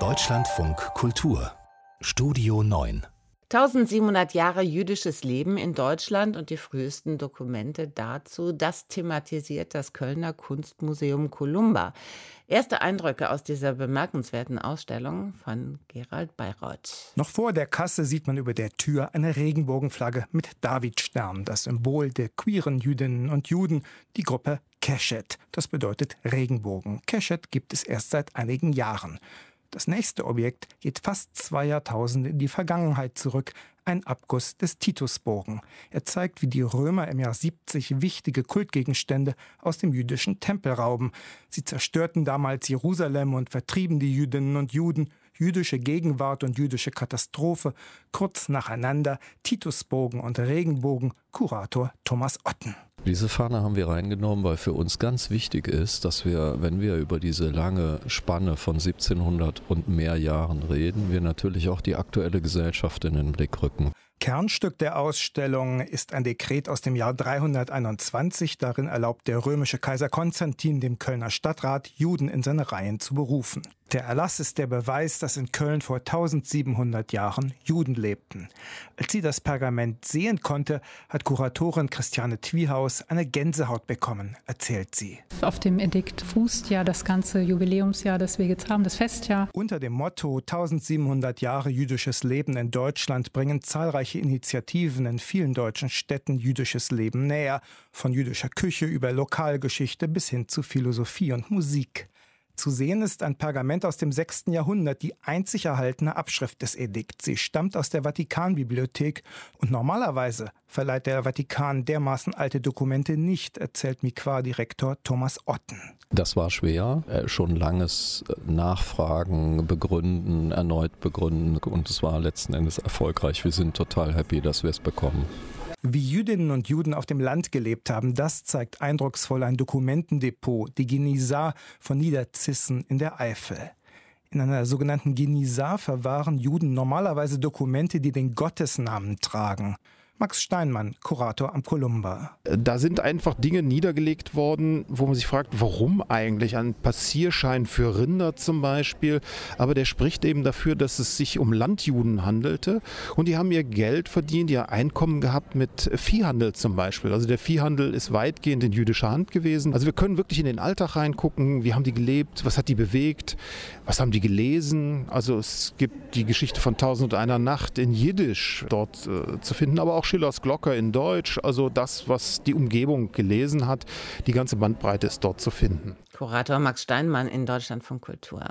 Deutschlandfunk Kultur Studio 9 1700 Jahre jüdisches Leben in Deutschland und die frühesten Dokumente dazu, das thematisiert das Kölner Kunstmuseum Columba. Erste Eindrücke aus dieser bemerkenswerten Ausstellung von Gerald Bayreuth. Noch vor der Kasse sieht man über der Tür eine Regenbogenflagge mit Davidstern, das Symbol der queeren Jüdinnen und Juden, die Gruppe Keshet. Das bedeutet Regenbogen. Keshet gibt es erst seit einigen Jahren. Das nächste Objekt geht fast zwei Jahrtausende in die Vergangenheit zurück, ein Abguss des Titusbogen. Er zeigt, wie die Römer im Jahr 70 wichtige Kultgegenstände aus dem jüdischen Tempel rauben. Sie zerstörten damals Jerusalem und vertrieben die Jüdinnen und Juden. Jüdische Gegenwart und jüdische Katastrophe, kurz nacheinander Titusbogen und Regenbogen, Kurator Thomas Otten. Diese Fahne haben wir reingenommen, weil für uns ganz wichtig ist, dass wir, wenn wir über diese lange Spanne von 1700 und mehr Jahren reden, wir natürlich auch die aktuelle Gesellschaft in den Blick rücken. Kernstück der Ausstellung ist ein Dekret aus dem Jahr 321. Darin erlaubt der römische Kaiser Konstantin dem Kölner Stadtrat, Juden in seine Reihen zu berufen. Der Erlass ist der Beweis, dass in Köln vor 1700 Jahren Juden lebten. Als sie das Pergament sehen konnte, hat Kuratorin Christiane Twiehaus eine Gänsehaut bekommen, erzählt sie. Auf dem Edikt fußt ja das ganze Jubiläumsjahr, das wir jetzt haben, das Festjahr. Unter dem Motto 1700 Jahre jüdisches Leben in Deutschland bringen zahlreiche Initiativen in vielen deutschen Städten jüdisches Leben näher, von jüdischer Küche über Lokalgeschichte bis hin zu Philosophie und Musik. Zu sehen ist ein Pergament aus dem 6. Jahrhundert, die einzig erhaltene Abschrift des Edikts. Sie stammt aus der Vatikanbibliothek und normalerweise verleiht der Vatikan dermaßen alte Dokumente nicht, erzählt Mikwa-Direktor Thomas Otten. Das war schwer, äh, schon langes Nachfragen, begründen, erneut begründen und es war letzten Endes erfolgreich. Wir sind total happy, dass wir es bekommen. Wie Jüdinnen und Juden auf dem Land gelebt haben, das zeigt eindrucksvoll ein Dokumentendepot, die Genisar von Niederzissen in der Eifel. In einer sogenannten Genisar verwahren Juden normalerweise Dokumente, die den Gottesnamen tragen. Max Steinmann, Kurator am Columba. Da sind einfach Dinge niedergelegt worden, wo man sich fragt, warum eigentlich? Ein Passierschein für Rinder zum Beispiel. Aber der spricht eben dafür, dass es sich um Landjuden handelte. Und die haben ihr Geld verdient, ihr Einkommen gehabt mit Viehhandel zum Beispiel. Also der Viehhandel ist weitgehend in jüdischer Hand gewesen. Also wir können wirklich in den Alltag reingucken. Wie haben die gelebt? Was hat die bewegt? Was haben die gelesen? Also es gibt die Geschichte von Tausend und einer Nacht in Jiddisch dort äh, zu finden, aber auch auch Schillers Glocke in Deutsch, also das, was die Umgebung gelesen hat. Die ganze Bandbreite ist dort zu finden. Kurator Max Steinmann in Deutschland von Kultur.